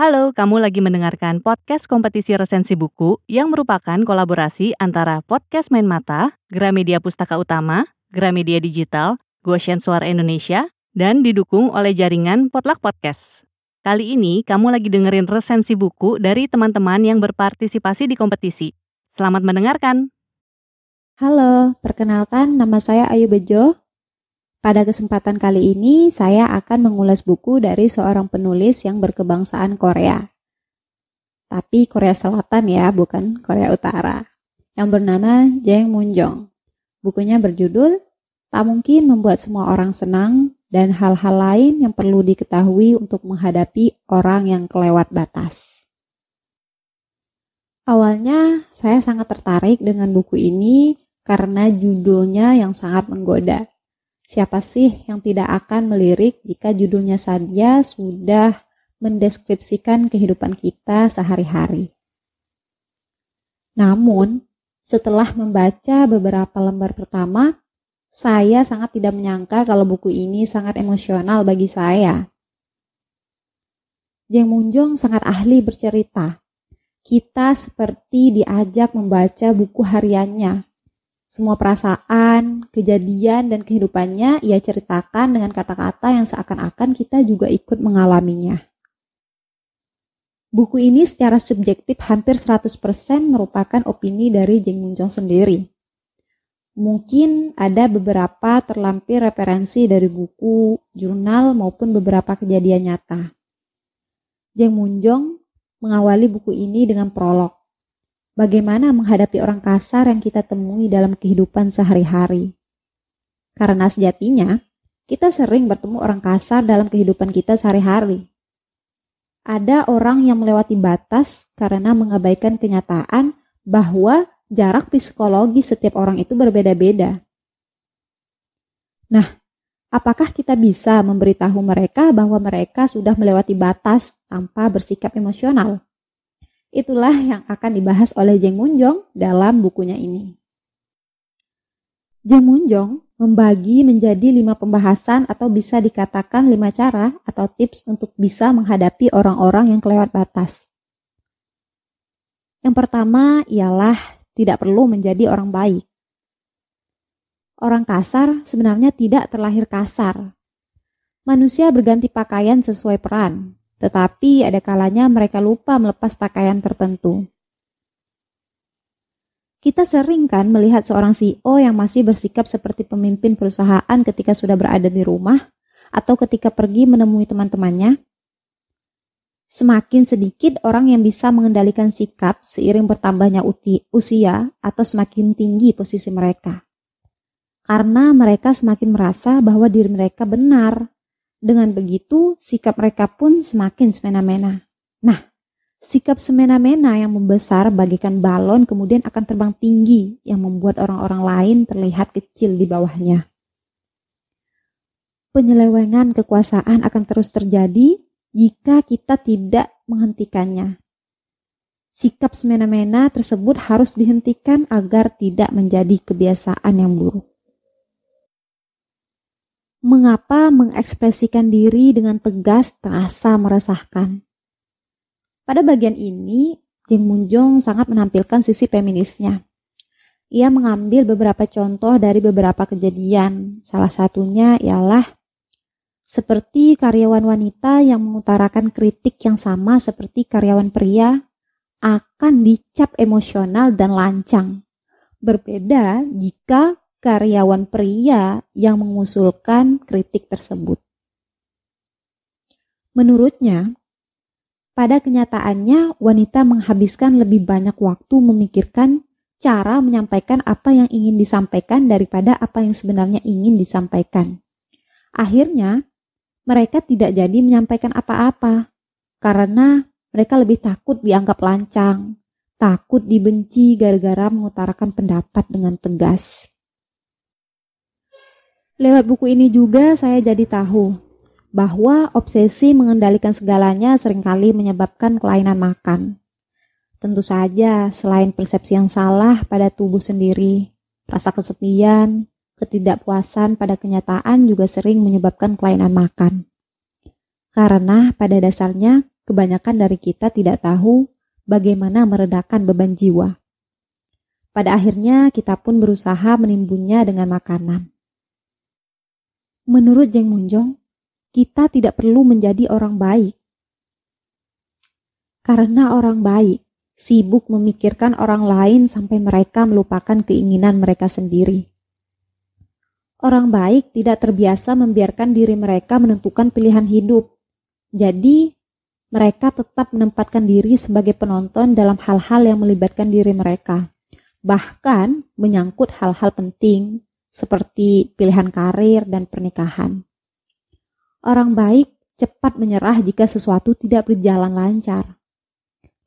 Halo, kamu lagi mendengarkan podcast kompetisi resensi buku yang merupakan kolaborasi antara Podcast Main Mata, Gramedia Pustaka Utama, Gramedia Digital, Goshen Suara Indonesia, dan didukung oleh jaringan Potluck Podcast. Kali ini kamu lagi dengerin resensi buku dari teman-teman yang berpartisipasi di kompetisi. Selamat mendengarkan. Halo, perkenalkan nama saya Ayu Bejo. Pada kesempatan kali ini, saya akan mengulas buku dari seorang penulis yang berkebangsaan Korea. Tapi Korea Selatan ya, bukan Korea Utara. Yang bernama Jang Munjong. Bukunya berjudul Tak Mungkin Membuat Semua Orang Senang dan hal-hal lain yang perlu diketahui untuk menghadapi orang yang kelewat batas. Awalnya saya sangat tertarik dengan buku ini karena judulnya yang sangat menggoda. Siapa sih yang tidak akan melirik jika judulnya saja sudah mendeskripsikan kehidupan kita sehari-hari? Namun, setelah membaca beberapa lembar pertama, saya sangat tidak menyangka kalau buku ini sangat emosional bagi saya. Jeng Munjong sangat ahli bercerita. Kita seperti diajak membaca buku hariannya semua perasaan, kejadian, dan kehidupannya ia ceritakan dengan kata-kata yang seakan-akan kita juga ikut mengalaminya. Buku ini secara subjektif hampir 100% merupakan opini dari Jeng Munjong sendiri. Mungkin ada beberapa terlampir referensi dari buku, jurnal, maupun beberapa kejadian nyata. Jeng Munjong mengawali buku ini dengan prolog bagaimana menghadapi orang kasar yang kita temui dalam kehidupan sehari-hari. Karena sejatinya, kita sering bertemu orang kasar dalam kehidupan kita sehari-hari. Ada orang yang melewati batas karena mengabaikan kenyataan bahwa jarak psikologi setiap orang itu berbeda-beda. Nah, apakah kita bisa memberitahu mereka bahwa mereka sudah melewati batas tanpa bersikap emosional? Itulah yang akan dibahas oleh Jeng Munjong dalam bukunya ini. Jeng Munjong membagi menjadi lima pembahasan atau bisa dikatakan lima cara atau tips untuk bisa menghadapi orang-orang yang kelewat batas. Yang pertama ialah tidak perlu menjadi orang baik. Orang kasar sebenarnya tidak terlahir kasar. Manusia berganti pakaian sesuai peran, tetapi ada kalanya mereka lupa melepas pakaian tertentu. Kita sering kan melihat seorang CEO yang masih bersikap seperti pemimpin perusahaan ketika sudah berada di rumah atau ketika pergi menemui teman-temannya. Semakin sedikit orang yang bisa mengendalikan sikap seiring bertambahnya usia atau semakin tinggi posisi mereka. Karena mereka semakin merasa bahwa diri mereka benar dengan begitu, sikap mereka pun semakin semena-mena. Nah, sikap semena-mena yang membesar bagikan balon kemudian akan terbang tinggi yang membuat orang-orang lain terlihat kecil di bawahnya. Penyelewengan kekuasaan akan terus terjadi jika kita tidak menghentikannya. Sikap semena-mena tersebut harus dihentikan agar tidak menjadi kebiasaan yang buruk mengapa mengekspresikan diri dengan tegas terasa meresahkan. Pada bagian ini, Jeng Munjong sangat menampilkan sisi feminisnya. Ia mengambil beberapa contoh dari beberapa kejadian. Salah satunya ialah seperti karyawan wanita yang mengutarakan kritik yang sama seperti karyawan pria akan dicap emosional dan lancang. Berbeda jika karyawan pria yang mengusulkan kritik tersebut. Menurutnya, pada kenyataannya wanita menghabiskan lebih banyak waktu memikirkan cara menyampaikan apa yang ingin disampaikan daripada apa yang sebenarnya ingin disampaikan. Akhirnya, mereka tidak jadi menyampaikan apa-apa karena mereka lebih takut dianggap lancang, takut dibenci gara-gara mengutarakan pendapat dengan tegas. Lewat buku ini juga saya jadi tahu bahwa obsesi mengendalikan segalanya sering kali menyebabkan kelainan makan. Tentu saja, selain persepsi yang salah pada tubuh sendiri, rasa kesepian, ketidakpuasan pada kenyataan juga sering menyebabkan kelainan makan. Karena pada dasarnya, kebanyakan dari kita tidak tahu bagaimana meredakan beban jiwa. Pada akhirnya kita pun berusaha menimbunnya dengan makanan. Menurut Jeng Munjong, kita tidak perlu menjadi orang baik. Karena orang baik sibuk memikirkan orang lain sampai mereka melupakan keinginan mereka sendiri. Orang baik tidak terbiasa membiarkan diri mereka menentukan pilihan hidup. Jadi, mereka tetap menempatkan diri sebagai penonton dalam hal-hal yang melibatkan diri mereka, bahkan menyangkut hal-hal penting seperti pilihan karir dan pernikahan. Orang baik cepat menyerah jika sesuatu tidak berjalan lancar,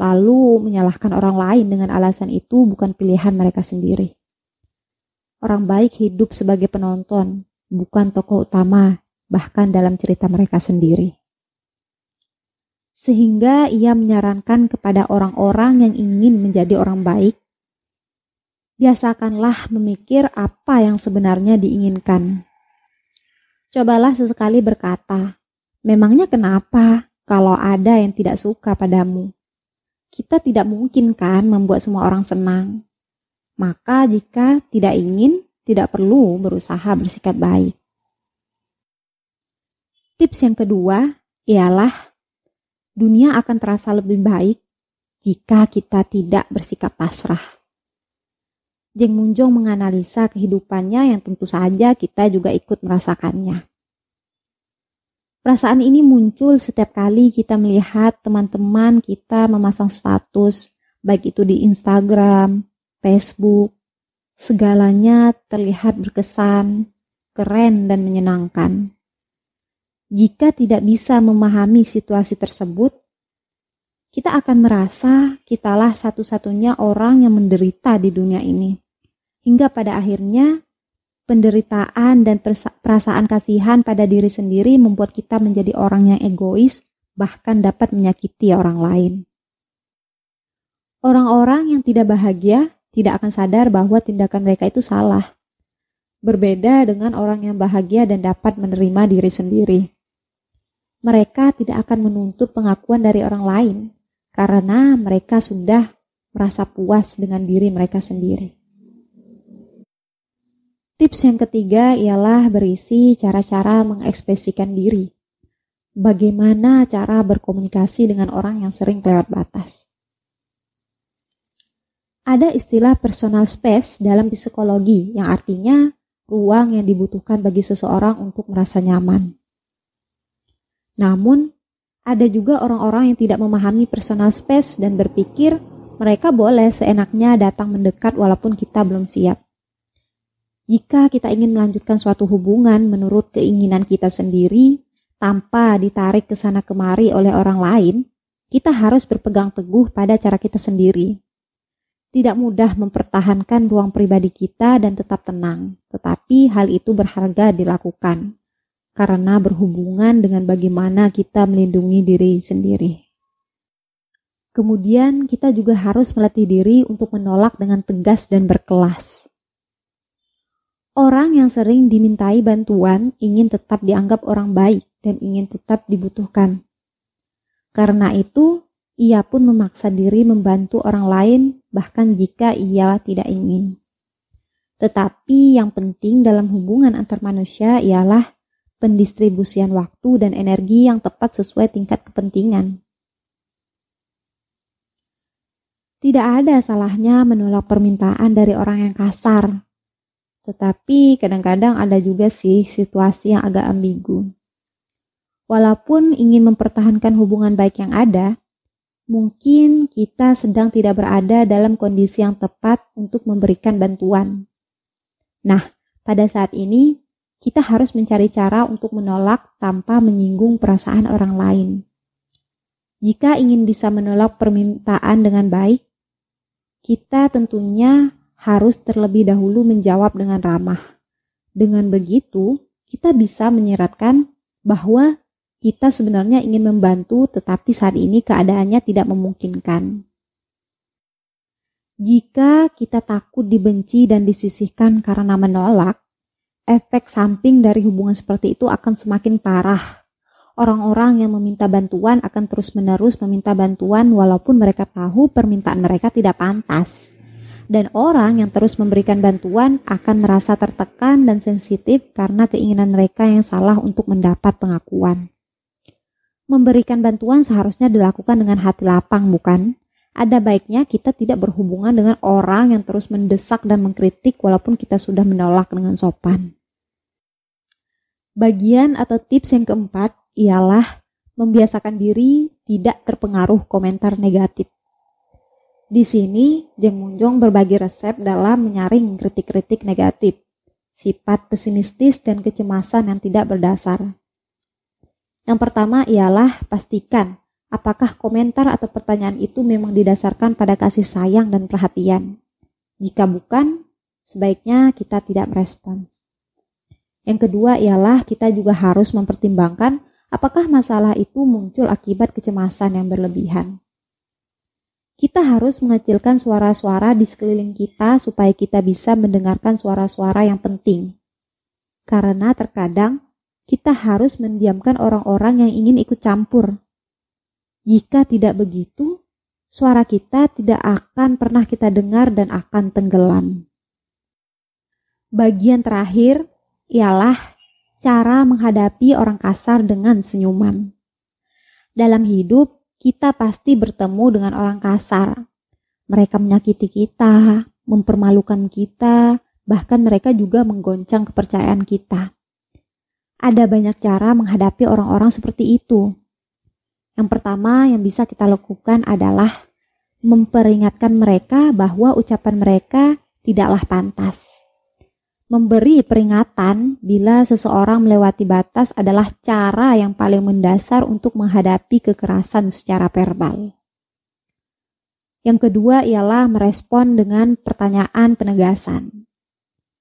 lalu menyalahkan orang lain dengan alasan itu bukan pilihan mereka sendiri. Orang baik hidup sebagai penonton, bukan tokoh utama, bahkan dalam cerita mereka sendiri sehingga ia menyarankan kepada orang-orang yang ingin menjadi orang baik, biasakanlah memikir apa yang sebenarnya diinginkan. Cobalah sesekali berkata, memangnya kenapa kalau ada yang tidak suka padamu? Kita tidak mungkin kan membuat semua orang senang. Maka jika tidak ingin, tidak perlu berusaha bersikap baik. Tips yang kedua ialah dunia akan terasa lebih baik jika kita tidak bersikap pasrah. Jeng Munjong menganalisa kehidupannya yang tentu saja kita juga ikut merasakannya. Perasaan ini muncul setiap kali kita melihat teman-teman kita memasang status, baik itu di Instagram, Facebook, segalanya terlihat berkesan, keren, dan menyenangkan. Jika tidak bisa memahami situasi tersebut, kita akan merasa kitalah satu-satunya orang yang menderita di dunia ini. Hingga pada akhirnya, penderitaan dan perasaan kasihan pada diri sendiri membuat kita menjadi orang yang egois, bahkan dapat menyakiti orang lain. Orang-orang yang tidak bahagia tidak akan sadar bahwa tindakan mereka itu salah. Berbeda dengan orang yang bahagia dan dapat menerima diri sendiri mereka tidak akan menuntut pengakuan dari orang lain karena mereka sudah merasa puas dengan diri mereka sendiri. Tips yang ketiga ialah berisi cara-cara mengekspresikan diri. Bagaimana cara berkomunikasi dengan orang yang sering kelewat batas. Ada istilah personal space dalam psikologi yang artinya ruang yang dibutuhkan bagi seseorang untuk merasa nyaman. Namun, ada juga orang-orang yang tidak memahami personal space dan berpikir mereka boleh seenaknya datang mendekat walaupun kita belum siap. Jika kita ingin melanjutkan suatu hubungan menurut keinginan kita sendiri, tanpa ditarik ke sana kemari oleh orang lain, kita harus berpegang teguh pada cara kita sendiri. Tidak mudah mempertahankan ruang pribadi kita dan tetap tenang, tetapi hal itu berharga dilakukan karena berhubungan dengan bagaimana kita melindungi diri sendiri. Kemudian kita juga harus melatih diri untuk menolak dengan tegas dan berkelas. Orang yang sering dimintai bantuan ingin tetap dianggap orang baik dan ingin tetap dibutuhkan. Karena itu, ia pun memaksa diri membantu orang lain bahkan jika ia tidak ingin. Tetapi yang penting dalam hubungan antar manusia ialah pendistribusian waktu dan energi yang tepat sesuai tingkat kepentingan. Tidak ada salahnya menolak permintaan dari orang yang kasar, tetapi kadang-kadang ada juga sih situasi yang agak ambigu. Walaupun ingin mempertahankan hubungan baik yang ada, mungkin kita sedang tidak berada dalam kondisi yang tepat untuk memberikan bantuan. Nah, pada saat ini kita harus mencari cara untuk menolak tanpa menyinggung perasaan orang lain. Jika ingin bisa menolak permintaan dengan baik, kita tentunya harus terlebih dahulu menjawab dengan ramah. Dengan begitu, kita bisa menyeratkan bahwa kita sebenarnya ingin membantu, tetapi saat ini keadaannya tidak memungkinkan. Jika kita takut dibenci dan disisihkan karena menolak, efek samping dari hubungan seperti itu akan semakin parah. Orang-orang yang meminta bantuan akan terus-menerus meminta bantuan walaupun mereka tahu permintaan mereka tidak pantas. Dan orang yang terus memberikan bantuan akan merasa tertekan dan sensitif karena keinginan mereka yang salah untuk mendapat pengakuan. Memberikan bantuan seharusnya dilakukan dengan hati lapang, bukan? Ada baiknya kita tidak berhubungan dengan orang yang terus mendesak dan mengkritik walaupun kita sudah menolak dengan sopan. Bagian atau tips yang keempat ialah membiasakan diri tidak terpengaruh komentar negatif. Di sini, Jeng Munjong berbagi resep dalam menyaring kritik-kritik negatif, sifat pesimistis dan kecemasan yang tidak berdasar. Yang pertama ialah pastikan apakah komentar atau pertanyaan itu memang didasarkan pada kasih sayang dan perhatian. Jika bukan, sebaiknya kita tidak merespons. Yang kedua ialah kita juga harus mempertimbangkan apakah masalah itu muncul akibat kecemasan yang berlebihan. Kita harus mengecilkan suara-suara di sekeliling kita supaya kita bisa mendengarkan suara-suara yang penting. Karena terkadang kita harus mendiamkan orang-orang yang ingin ikut campur. Jika tidak begitu, suara kita tidak akan pernah kita dengar dan akan tenggelam. Bagian terakhir ialah cara menghadapi orang kasar dengan senyuman. Dalam hidup, kita pasti bertemu dengan orang kasar. Mereka menyakiti kita, mempermalukan kita, bahkan mereka juga menggoncang kepercayaan kita. Ada banyak cara menghadapi orang-orang seperti itu. Yang pertama yang bisa kita lakukan adalah memperingatkan mereka bahwa ucapan mereka tidaklah pantas. Memberi peringatan bila seseorang melewati batas adalah cara yang paling mendasar untuk menghadapi kekerasan secara verbal. Yang kedua ialah merespon dengan pertanyaan penegasan.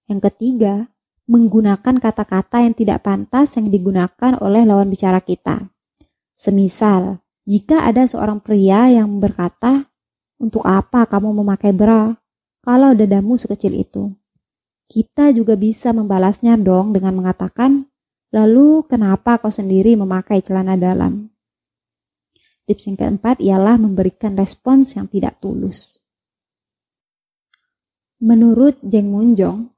Yang ketiga, menggunakan kata-kata yang tidak pantas yang digunakan oleh lawan bicara kita. Semisal, jika ada seorang pria yang berkata, "Untuk apa kamu memakai bra kalau dadamu sekecil itu?" Kita juga bisa membalasnya dong dengan mengatakan, lalu kenapa kau sendiri memakai celana dalam? Tips yang keempat ialah memberikan respons yang tidak tulus. Menurut Jeng Munjong,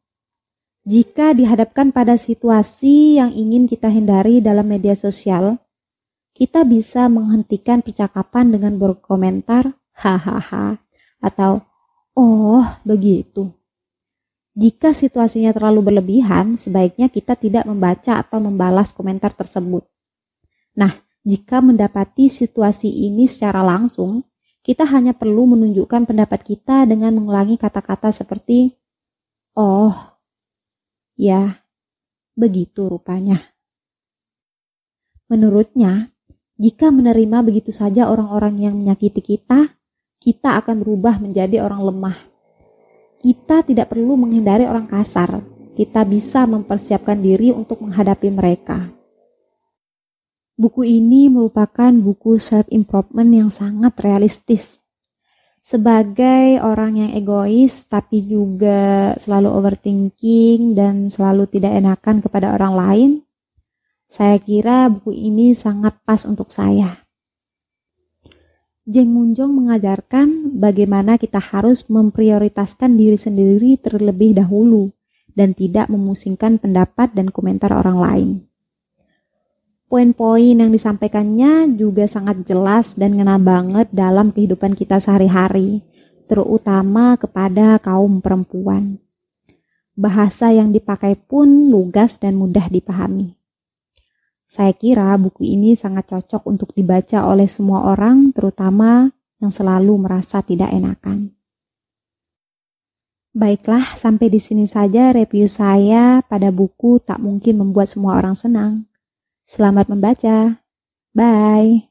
jika dihadapkan pada situasi yang ingin kita hindari dalam media sosial, kita bisa menghentikan percakapan dengan berkomentar hahaha atau oh begitu jika situasinya terlalu berlebihan, sebaiknya kita tidak membaca atau membalas komentar tersebut. Nah, jika mendapati situasi ini secara langsung, kita hanya perlu menunjukkan pendapat kita dengan mengulangi kata-kata seperti "Oh, ya, begitu rupanya." Menurutnya, jika menerima begitu saja orang-orang yang menyakiti kita, kita akan berubah menjadi orang lemah kita tidak perlu menghindari orang kasar. Kita bisa mempersiapkan diri untuk menghadapi mereka. Buku ini merupakan buku self-improvement yang sangat realistis. Sebagai orang yang egois, tapi juga selalu overthinking dan selalu tidak enakan kepada orang lain, saya kira buku ini sangat pas untuk saya. Jeng Munjong mengajarkan bagaimana kita harus memprioritaskan diri sendiri terlebih dahulu dan tidak memusingkan pendapat dan komentar orang lain. Poin-poin yang disampaikannya juga sangat jelas dan ngena banget dalam kehidupan kita sehari-hari, terutama kepada kaum perempuan. Bahasa yang dipakai pun lugas dan mudah dipahami. Saya kira buku ini sangat cocok untuk dibaca oleh semua orang, terutama yang selalu merasa tidak enakan. Baiklah, sampai di sini saja review saya pada buku Tak Mungkin Membuat Semua Orang Senang. Selamat membaca. Bye.